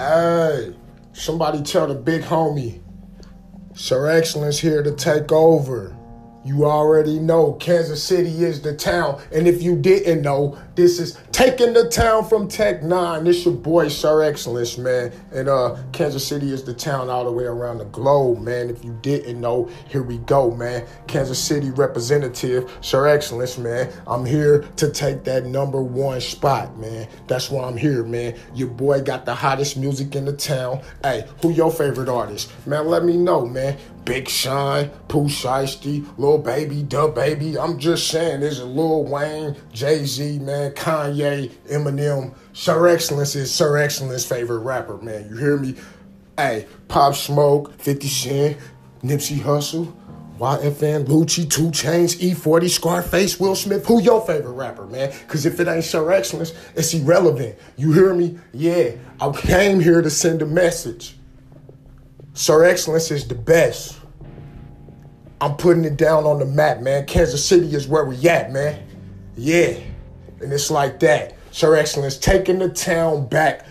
Hey, somebody tell the big homie, Sir Excellence here to take over. You already know Kansas City is the town. And if you didn't know, this is taking the town from Tech N9ne. This your boy Sir Excellence, man. And uh Kansas City is the town all the way around the globe, man. If you didn't know, here we go, man. Kansas City representative, Sir Excellence, man. I'm here to take that number one spot, man. That's why I'm here, man. Your boy got the hottest music in the town. Hey, who your favorite artist? Man, let me know, man. Big Sean, Pooh Shiesty, Lil Baby, DaBaby. I'm just saying, there's a Lil Wayne, Jay Z, man, Kanye, Eminem. Sir Excellence is Sir Excellence' favorite rapper, man. You hear me? Hey, Pop Smoke, 50 Cent, Nipsey Hussle, YFN, Lucci, 2 Chainz, E40, Scarface, Will Smith. Who your favorite rapper, man? Because if it ain't Sir Excellence, it's irrelevant. You hear me? Yeah, I came here to send a message. Sir Excellence is the best. I'm putting it down on the map, man. Kansas City is where we at, man. Yeah. And it's like that. Sir Excellence taking the town back